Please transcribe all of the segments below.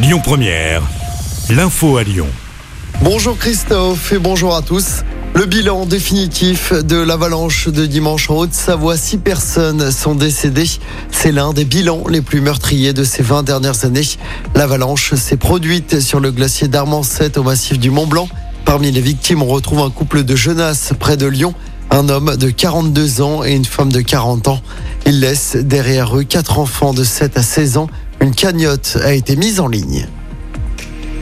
Lyon Première, l'info à Lyon. Bonjour Christophe et bonjour à tous. Le bilan définitif de l'avalanche de dimanche en Haute-Savoie, six personnes sont décédées. C'est l'un des bilans les plus meurtriers de ces 20 dernières années. L'avalanche s'est produite sur le glacier d'Armancette au massif du Mont Blanc. Parmi les victimes, on retrouve un couple de jeunesses près de Lyon, un homme de 42 ans et une femme de 40 ans. Ils laissent derrière eux quatre enfants de 7 à 16 ans. Une cagnotte a été mise en ligne.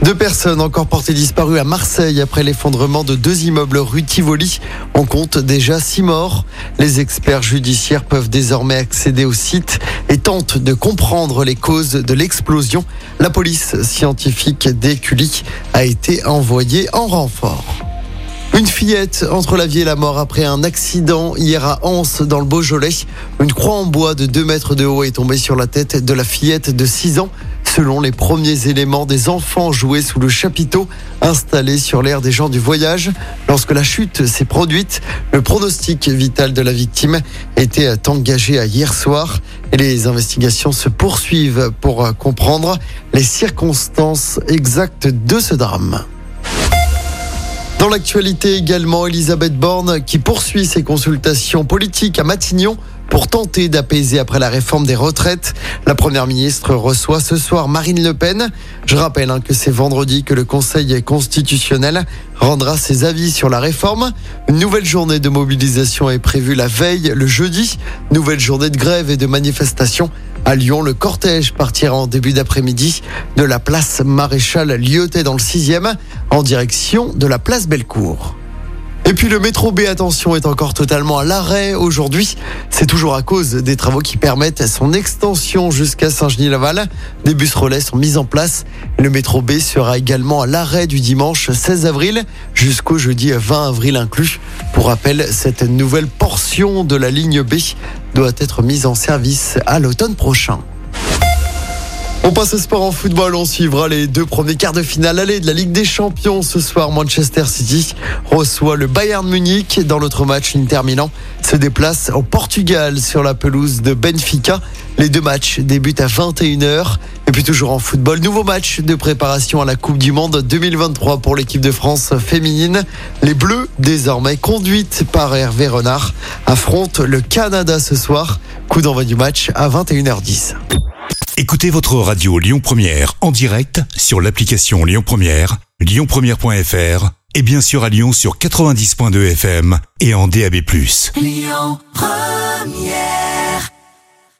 Deux personnes encore portées disparues à Marseille après l'effondrement de deux immeubles rue Tivoli. On compte déjà six morts. Les experts judiciaires peuvent désormais accéder au site et tentent de comprendre les causes de l'explosion. La police scientifique d'Écully a été envoyée en renfort. Une fillette entre la vie et la mort après un accident hier à Anse dans le Beaujolais. Une croix en bois de 2 mètres de haut est tombée sur la tête de la fillette de 6 ans. Selon les premiers éléments, des enfants jouaient sous le chapiteau installé sur l'air des gens du voyage. Lorsque la chute s'est produite, le pronostic vital de la victime était engagé hier soir et les investigations se poursuivent pour comprendre les circonstances exactes de ce drame. Dans l'actualité également, Elisabeth Borne qui poursuit ses consultations politiques à Matignon pour tenter d'apaiser après la réforme des retraites. La première ministre reçoit ce soir Marine Le Pen. Je rappelle hein, que c'est vendredi que le Conseil constitutionnel rendra ses avis sur la réforme. Une nouvelle journée de mobilisation est prévue la veille, le jeudi. Nouvelle journée de grève et de manifestation. À Lyon, le cortège partira en début d'après-midi de la place Maréchal Lyotet dans le 6e en direction de la place Bellecour. Et puis le métro B, attention, est encore totalement à l'arrêt aujourd'hui. C'est toujours à cause des travaux qui permettent son extension jusqu'à Saint-Genis-Laval. Des bus relais sont mis en place. Le métro B sera également à l'arrêt du dimanche 16 avril jusqu'au jeudi 20 avril inclus. Pour rappel, cette nouvelle portion de la ligne B doit être mise en service à l'automne prochain. On passe au sport en football. On suivra les deux premiers quarts de finale aller de la Ligue des Champions. Ce soir, Manchester City reçoit le Bayern Munich. Dans l'autre match, Inter Milan se déplace au Portugal sur la pelouse de Benfica. Les deux matchs débutent à 21h. Et puis toujours en football, nouveau match de préparation à la Coupe du Monde 2023 pour l'équipe de France féminine. Les Bleus, désormais conduites par Hervé Renard, affrontent le Canada ce soir. Coup d'envoi du match à 21h10. Écoutez votre radio Lyon Première en direct sur l'application Lyon Première, lyonpremière.fr et bien sûr à Lyon sur 90.2 FM et en DAB+. Lyon Première